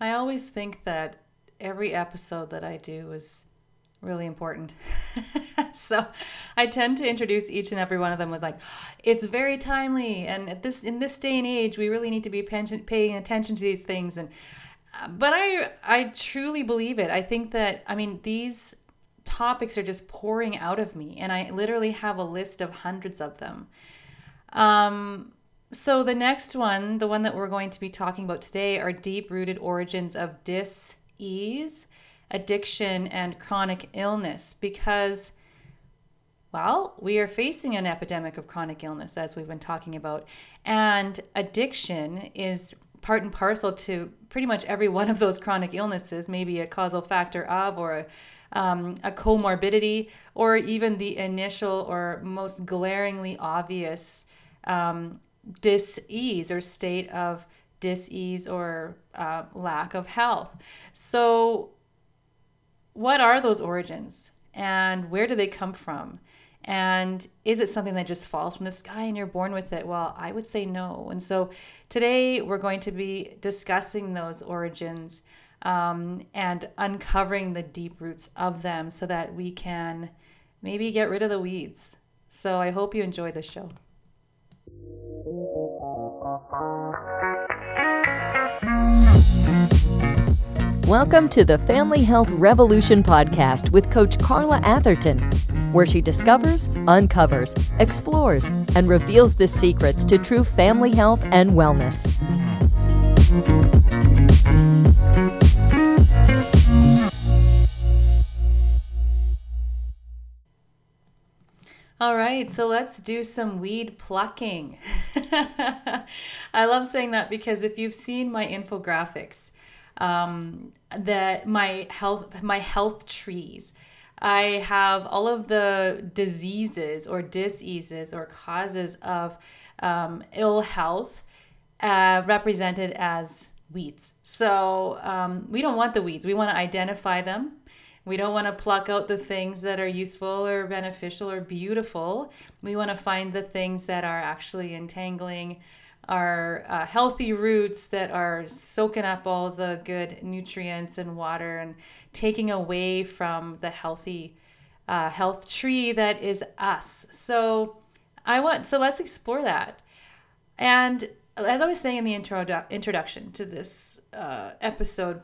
I always think that every episode that I do is really important. so I tend to introduce each and every one of them with like, it's very timely, and at this in this day and age, we really need to be paying attention to these things. And uh, but I I truly believe it. I think that I mean these topics are just pouring out of me, and I literally have a list of hundreds of them. Um, so the next one, the one that we're going to be talking about today, are deep rooted origins of dis ease addiction and chronic illness because, well, we are facing an epidemic of chronic illness, as we've been talking about. And addiction is part and parcel to pretty much every one of those chronic illnesses, maybe a causal factor of or a, um, a comorbidity, or even the initial or most glaringly obvious um, dis-ease or state of dis-ease or uh, lack of health. So what are those origins and where do they come from? And is it something that just falls from the sky and you're born with it? Well, I would say no. And so today we're going to be discussing those origins um, and uncovering the deep roots of them so that we can maybe get rid of the weeds. So I hope you enjoy the show. Welcome to the Family Health Revolution podcast with Coach Carla Atherton, where she discovers, uncovers, explores, and reveals the secrets to true family health and wellness. All right, so let's do some weed plucking. I love saying that because if you've seen my infographics, um, that my health my health trees. I have all of the diseases or diseases or causes of um, ill health uh, represented as weeds. So um, we don't want the weeds. We want to identify them. We don't want to pluck out the things that are useful or beneficial or beautiful. We want to find the things that are actually entangling our uh, healthy roots that are soaking up all the good nutrients and water and taking away from the healthy uh, health tree that is us. So I want so let's explore that. And as I was saying in the intro introduction to this uh, episode,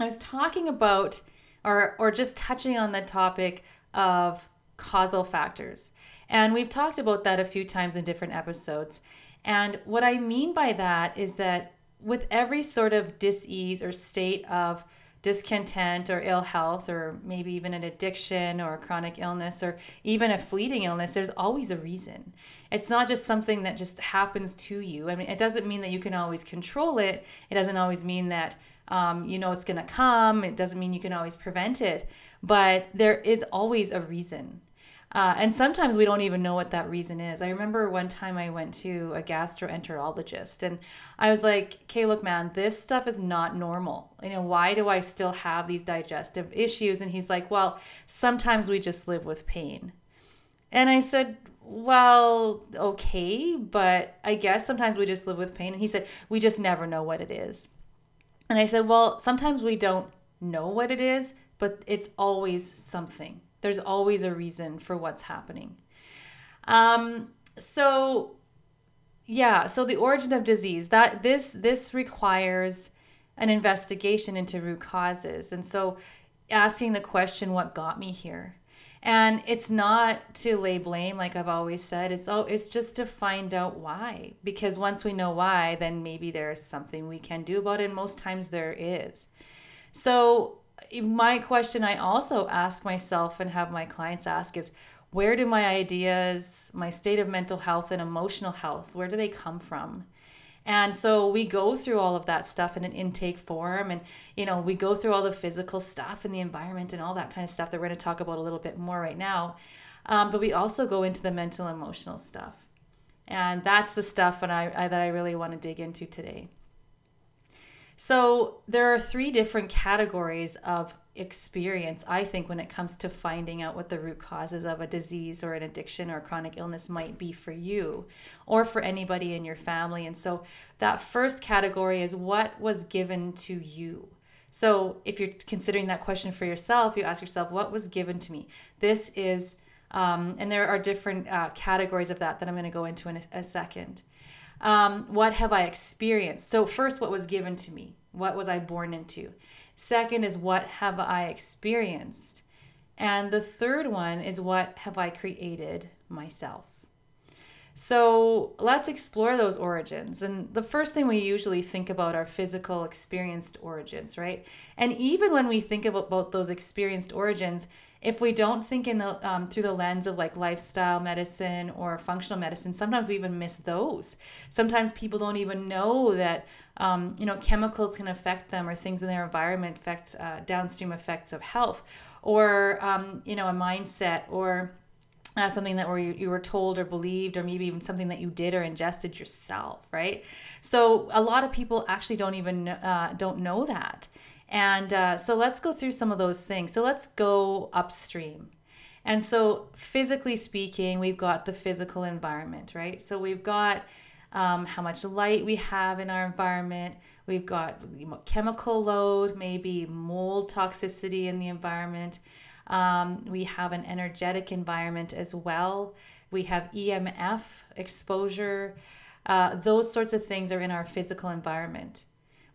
I was talking about or or just touching on the topic of causal factors. And we've talked about that a few times in different episodes. And what I mean by that is that with every sort of dis-ease or state of discontent or ill health or maybe even an addiction or a chronic illness or even a fleeting illness there's always a reason it's not just something that just happens to you i mean it doesn't mean that you can always control it it doesn't always mean that um, you know it's going to come it doesn't mean you can always prevent it but there is always a reason uh, and sometimes we don't even know what that reason is. I remember one time I went to a gastroenterologist and I was like, okay, look, man, this stuff is not normal. You know, why do I still have these digestive issues? And he's like, well, sometimes we just live with pain. And I said, well, okay, but I guess sometimes we just live with pain. And he said, we just never know what it is. And I said, well, sometimes we don't know what it is, but it's always something there's always a reason for what's happening. Um, so yeah, so the origin of disease that this this requires an investigation into root causes. And so asking the question what got me here? And it's not to lay blame like I've always said. It's oh it's just to find out why. Because once we know why, then maybe there's something we can do about it. And most times there is. So eh, my question I also ask myself and have my clients ask is where do my ideas, my state of mental health and emotional health, where do they come from? And so we go through all of that stuff in an intake form and you know, we go through all the physical stuff and the environment and all that kind of stuff that we're going to talk about a little bit more right now. Um, but we also go into the mental emotional stuff. And that's the stuff and I, I that I really want to dig into today. So there are three different categories of experience, I think, when it comes to finding out what the root causes of a disease or an addiction or chronic illness might be for you or for anybody in your family. And so that first category is what was given to you. So if you're considering that question for yourself, you ask yourself, what was given to me? This is, um, and there are different uh, categories of that that I'm going to go into in a, a second. Um, what have I experienced? So, first, what was given to me? What was I born into? Second is what have I experienced? And the third one is what have I created myself? So let's explore those origins. And the first thing we usually think about are physical experienced origins, right? And even when we think about, those experienced origins, if we don't think in the um, through the lens of like lifestyle medicine or functional medicine, sometimes we even miss those. Sometimes people don't even know that um, you know, chemicals can affect them or things in their environment affect uh, downstream effects of health or, um, you know, a mindset or uh, something that were you, you were told or believed or maybe even something that you did or ingested yourself right so a lot of people actually don't even uh, don't know that and uh, so let's go through some of those things so let's go upstream and so physically speaking we've got the physical environment right so we've got um, how much light we have in our environment. We've got chemical load, maybe mold toxicity in the environment. Um, we have an energetic environment as well. We have EMF exposure. Uh, those sorts of things are in our physical environment.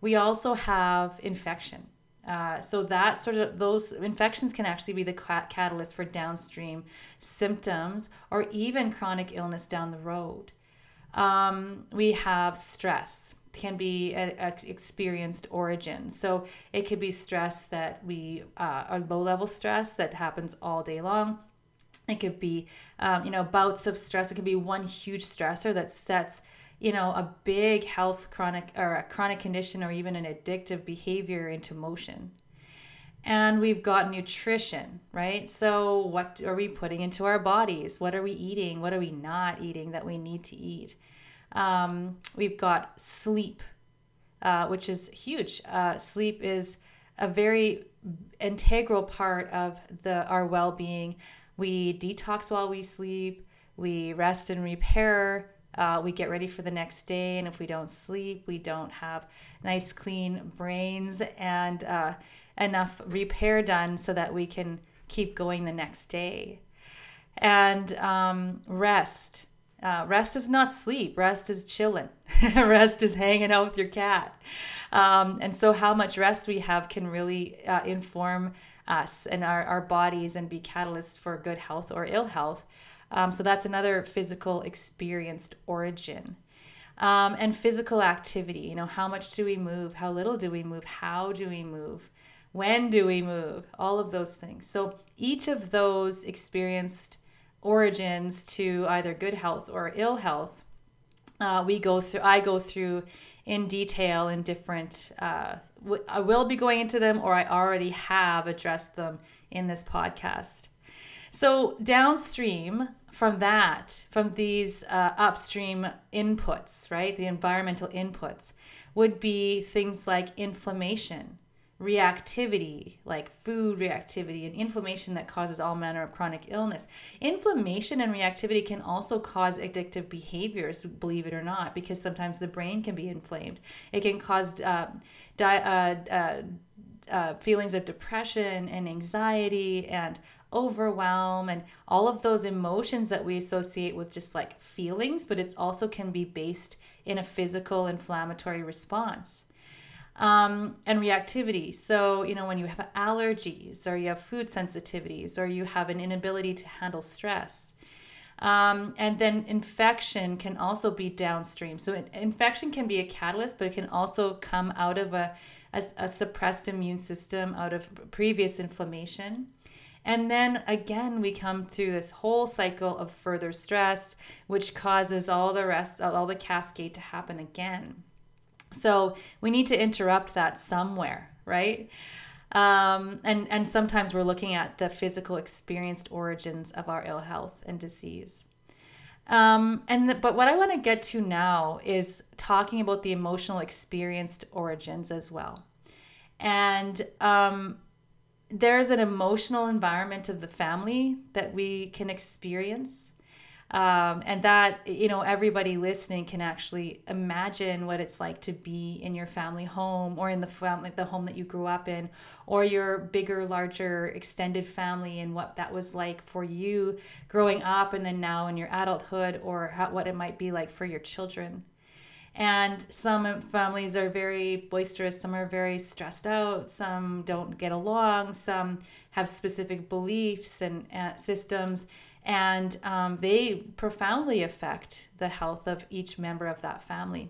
We also have infection. Uh, so that sort of those infections can actually be the catalyst for downstream symptoms or even chronic illness down the road. Um, we have stress can be an experienced origin. So it could be stress that we uh, are low level stress that happens all day long. It could be, um, you know, bouts of stress. It could be one huge stressor that sets, you know, a big health chronic or a chronic condition or even an addictive behavior into motion. And we've got nutrition, right? So, what are we putting into our bodies? What are we eating? What are we not eating that we need to eat? Um, we've got sleep, uh, which is huge. Uh, sleep is a very integral part of the our well-being. We detox while we sleep. We rest and repair. Uh, we get ready for the next day, and if we don't sleep, we don't have nice, clean brains and uh, enough repair done so that we can keep going the next day. And um, rest. Uh, rest is not sleep. Rest is chilling. rest is hanging out with your cat. Um, and so, how much rest we have can really uh, inform us and our, our bodies and be catalysts for good health or ill health. Um, so, that's another physical experienced origin. Um, and physical activity, you know, how much do we move? How little do we move? How do we move? When do we move? All of those things. So each of those experienced origins to either good health or ill health, uh, we go through. I go through in detail in different. Uh, I will be going into them, or I already have addressed them in this podcast. So downstream from that, from these uh, upstream inputs, right, the environmental inputs, would be things like inflammation, reactivity, like food reactivity and inflammation that causes all manner of chronic illness. Inflammation and reactivity can also cause addictive behaviors, believe it or not, because sometimes the brain can be inflamed. It can cause uh, di- uh, uh, uh, feelings of depression and anxiety and overwhelm and all of those emotions that we associate with just like feelings, but it also can be based in a physical inflammatory response um, and reactivity. So, you know, when you have allergies or you have food sensitivities or you have an inability to handle stress. Um, and then infection can also be downstream. So, infection can be a catalyst, but it can also come out of a, a, a suppressed immune system, out of previous inflammation. And then again, we come to this whole cycle of further stress, which causes all the rest, all the cascade to happen again. So we need to interrupt that somewhere, right? Um, and and sometimes we're looking at the physical experienced origins of our ill health and disease. Um, and the, but what I want to get to now is talking about the emotional experienced origins as well. And um, there's an emotional environment of the family that we can experience. Um, and that you know everybody listening can actually imagine what it's like to be in your family home or in the family the home that you grew up in or your bigger larger extended family and what that was like for you growing up and then now in your adulthood or how, what it might be like for your children and some families are very boisterous some are very stressed out some don't get along some have specific beliefs and uh, systems and um, they profoundly affect the health of each member of that family.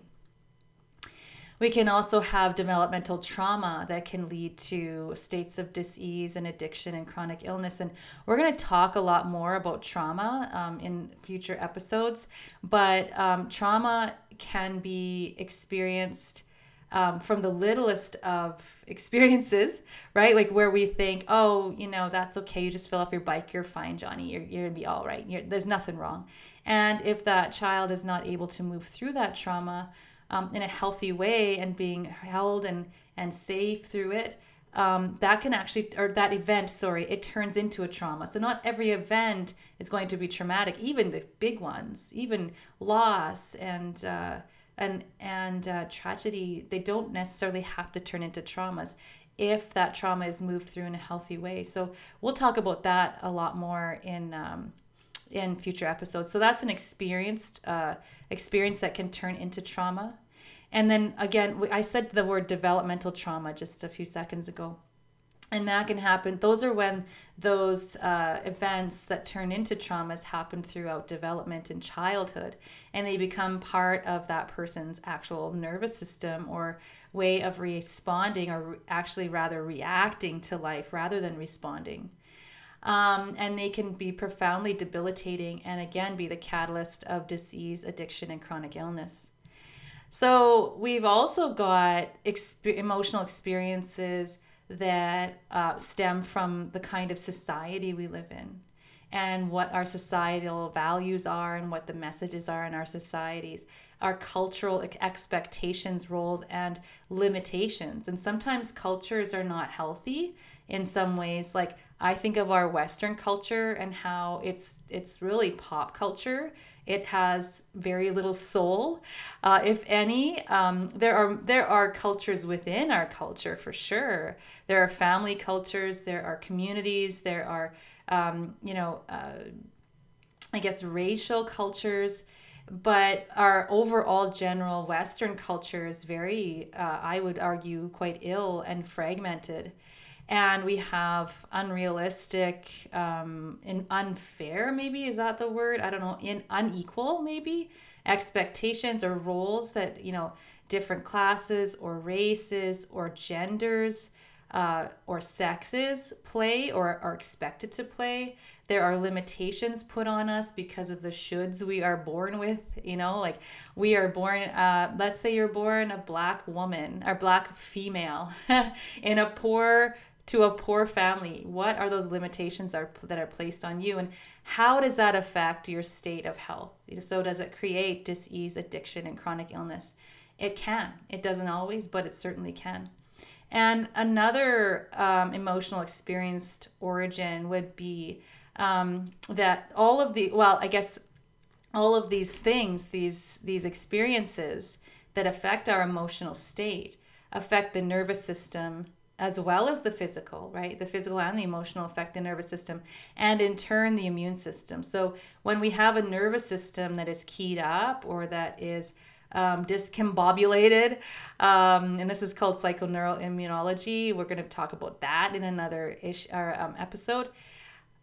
We can also have developmental trauma that can lead to states of disease and addiction and chronic illness. And we're going to talk a lot more about trauma um, in future episodes. But um, trauma can be experienced um, from the littlest of experiences, right? Like where we think, oh, you know, that's okay. You just fell off your bike. You're fine, Johnny. You're, you're going to be all right. You're, there's nothing wrong. And if that child is not able to move through that trauma um, in a healthy way and being held and, and safe through it, um, that can actually, or that event, sorry, it turns into a trauma. So not every event is going to be traumatic, even the big ones, even loss and, uh, and and uh, tragedy. They don't necessarily have to turn into traumas if that trauma is moved through in a healthy way. So we'll talk about that a lot more in um, in future episodes. So that's an experienced uh, experience that can turn into trauma. And then again i said the word developmental trauma just a few seconds ago and that can happen. Those are when those uh, events that turn into traumas happen throughout development in childhood and they become part of that person's actual nervous system or way of responding or actually rather reacting to life rather than responding. Um, and they can be profoundly debilitating and again be the catalyst of disease addiction and chronic illness. So we've also got exp- emotional experiences that uh, stem from the kind of society we live in and what our societal values are and what the messages are in our societies, our cultural expectations, roles, and limitations. And sometimes cultures are not healthy in some ways. Like I think of our Western culture and how it's it's really pop culture it has very little soul, uh, if any. Um, there are there are cultures within our culture for sure. There are family cultures. There are communities. There are um, you know, uh, I guess racial cultures. But our overall general Western culture is very, uh, I would argue, quite ill and fragmented and we have unrealistic um, and unfair maybe is that the word? I don't know in unequal maybe? Expectations or roles that you know different classes or races or genders uh, or sexes play or are expected to play. There are limitations put on us because of the shoulds we are born with you know? Like we are born uh, let's say you're born a black woman or black female in a poor to a poor family what are those limitations are, that are placed on you? And how does that affect your state of health? So does it create disease addiction and chronic illness? It can. It doesn't always but it certainly can. And another um, emotional experienced origin would be um, that all of the well i guess all of these things these these experiences that affect our emotional state affect the nervous system as well as the physical, right? The physical and the emotional affect the nervous system and in turn the immune system. So when we have a nervous system that is keyed up or that is um, discombobulated, um, and this is called psychoneuroimmunology. We're going to talk about that in another ish or um, episode.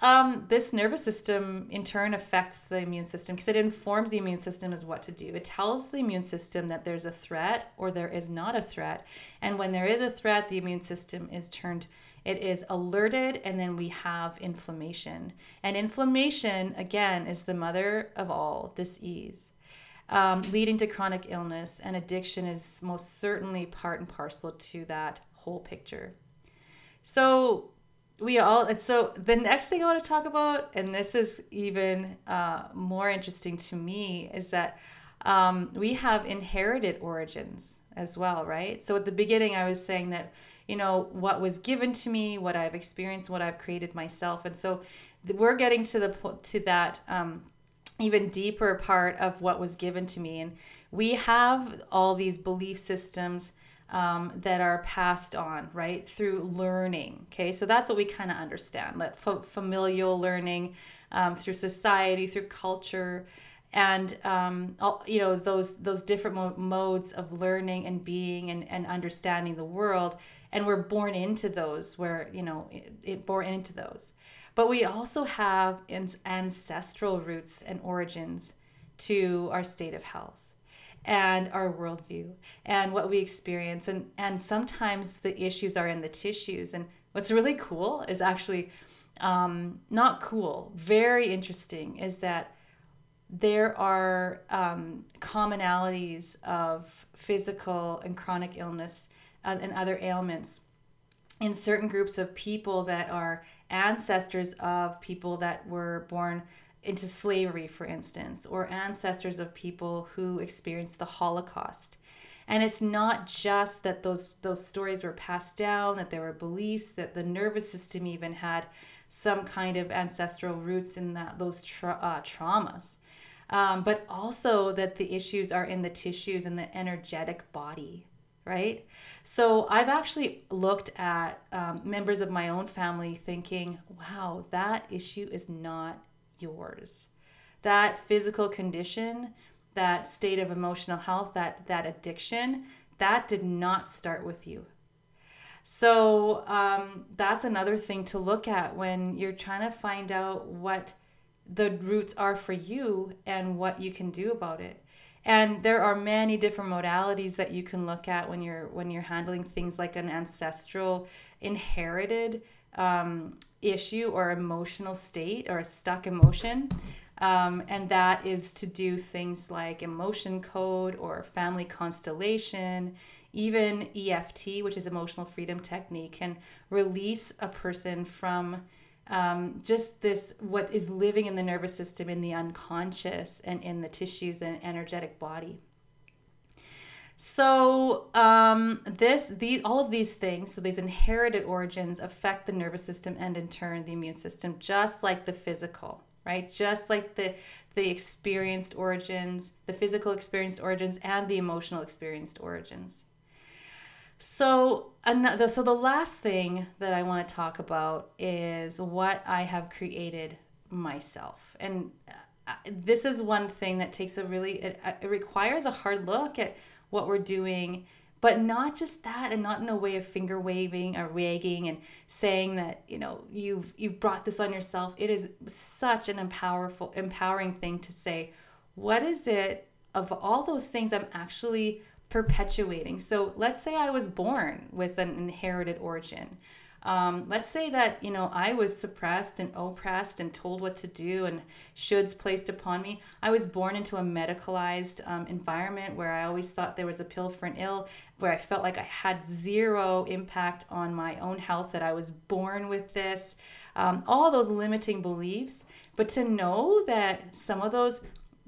Um, this nervous system in turn affects the immune system because it informs the immune system as what to do. It tells the immune system that there's a threat or there is not a threat. And when there is a threat, the immune system is turned, it is alerted, and then we have inflammation. And inflammation, again, is the mother of all disease. Um, leading to chronic illness and addiction is most certainly part and parcel to that whole picture. So, we all so the next thing i want to talk about and this is even uh, more interesting to me is that um, we have inherited origins as well, right? So at the beginning, I was saying that, you know, what was given to me, what I've experienced, what I've created myself. And so we're getting to the to that um, even deeper part of what was given to me. And we have all these belief systems um, that are passed on, right, through learning. Okay, so that's what we kind of understand that f- familial learning um, through society, through culture, and um, all, you know those those different mo- modes of learning and being and, and understanding the world. And we're born into those, where you know, it, it born into those. But we also have ancestral roots and origins to our state of health and our worldview and what we experience. And, and sometimes the issues are in the tissues. And what's really cool is actually um, not cool, very interesting, is that there are um, commonalities of physical and chronic illness uh, and other ailments in certain groups of people that are ancestors of people that were born into slavery, for instance, or ancestors of people who experienced the Holocaust. And it's not just that those those stories were passed down, that there were beliefs, that the nervous system even had some kind of ancestral roots in that those tra- uh, traumas, um, but also that the issues are in the tissues and the energetic body, right? So I've actually looked at um, members of my own family, thinking, "Wow, that issue is not yours. That physical condition, that state of emotional health, that that addiction, that did not start with you. So um, that's another thing to look at when you're trying to find out what the roots are for you and what you can do about it. And there are many different modalities that you can look at when you're when you're handling things like an ancestral inherited um, issue or emotional state or a stuck emotion. Um, and that is to do things like emotion code or family constellation, even EFT, which is emotional freedom technique, can release a person from um, just this what is living in the nervous system, in the unconscious, and in the tissues and energetic body. So um, this, these, all of these things, so these inherited origins affect the nervous system and in turn the immune system, just like the physical, right? Just like the the experienced origins, the physical experienced origins, and the emotional experienced origins. So another, so the last thing that I want to talk about is what I have created myself, and uh, this is one thing that takes a really it, it requires a hard look at what we're doing but not just that and not in a way of finger waving or wagging and saying that you know you've you've brought this on yourself. It is such an empowerful empowering thing to say what is it of all those things i'm actually perpetuating? So let's say i was born with an inherited origin um, let's say that you know I was suppressed and oppressed and told what to do and shoulds placed upon me. I was born into a medicalized um, environment where I always thought there was a pill for an ill, where I felt like I had zero impact on my own health. That I was born with this, um, all those limiting beliefs. But to know that some of those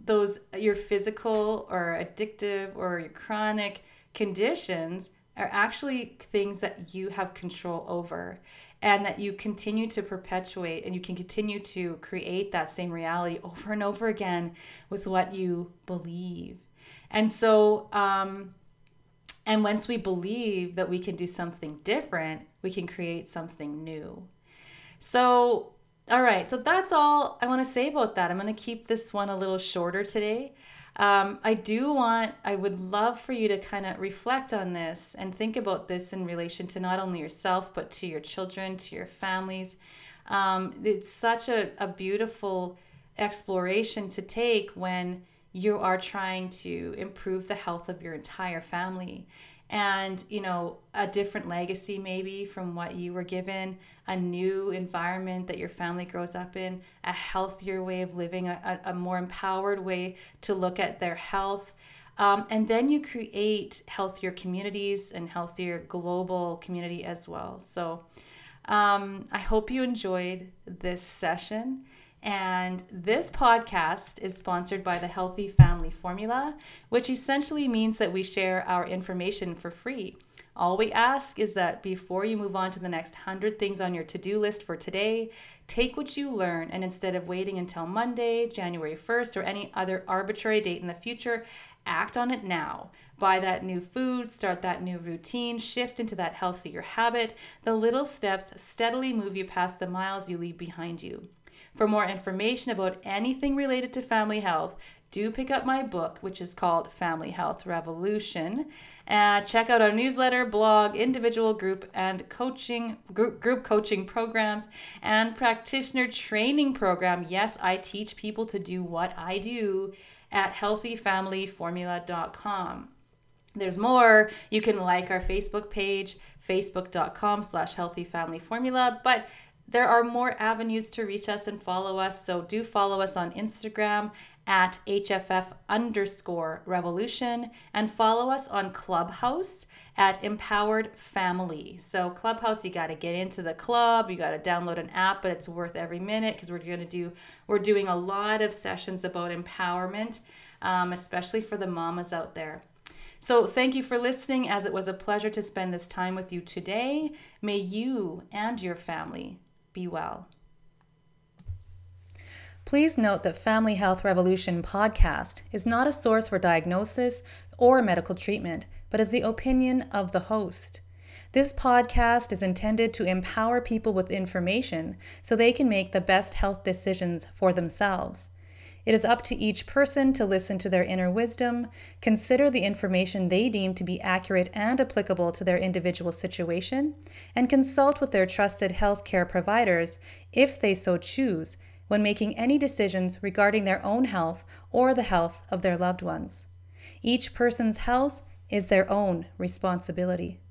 those your physical or addictive or your chronic conditions are actually things that you have control over and that you continue to perpetuate and you can continue to create that same reality over and over again with what you believe. And so, um, and once we believe that we can do something different, we can create something new. So, all right, so that's all I want to say about that. I'm going to keep this one a little shorter today. Um, I do want, I would love for you to kind of reflect on this and think about this in relation to not only yourself, but to your children, to your families. Um, it's such a, a beautiful exploration to take when you are trying to improve the health of your entire family and you know a different legacy maybe from what you were given a new environment that your family grows up in a healthier way of living a, a more empowered way to look at their health. Um, and then you create healthier communities and healthier global community as well. So um, i hope you enjoyed this session And this podcast is sponsored by the Healthy Family Formula, which essentially means that we share our information for free. All we ask is that before you move on to the next 100 things on your to do list for today, take what you learn and instead of waiting until Monday, January 1st, or any other arbitrary date in the future, act on it now. Buy that new food, start that new routine, shift into that healthier habit. The little steps steadily move you past the miles you leave behind you. For more information about anything related to family health, do pick up my book, which is called Family Health Revolution. And check out our newsletter, blog, individual group and coaching group, group coaching programs and practitioner training program. Yes, I teach people to do what I do at healthyfamilyformula.com. There's more. You can like our Facebook page, facebook.com slash healthyfamilyformula. But there are more avenues to reach us and follow us. So do follow us on Instagram at HFF underscore revolution and follow us on Clubhouse at Empowered Family. So Clubhouse, you got to get into the club. You got to download an app, but it's worth every minute because we're going to do we're doing a lot of sessions about empowerment, um, especially for the mamas out there. So, thank you for listening, as it was a pleasure to spend this time with you today. May you and your family be well. Please note that Family Health Revolution podcast is not a source for diagnosis or medical treatment, but is the opinion of the host. This podcast is intended to empower people with information so they can make the best health decisions for themselves. It is up to each person to listen to their inner wisdom, consider the information they deem to be accurate and applicable to their individual situation, and consult with their trusted healthcare providers if they so choose when making any decisions regarding their own health or the health of their loved ones. Each person's health is their own responsibility.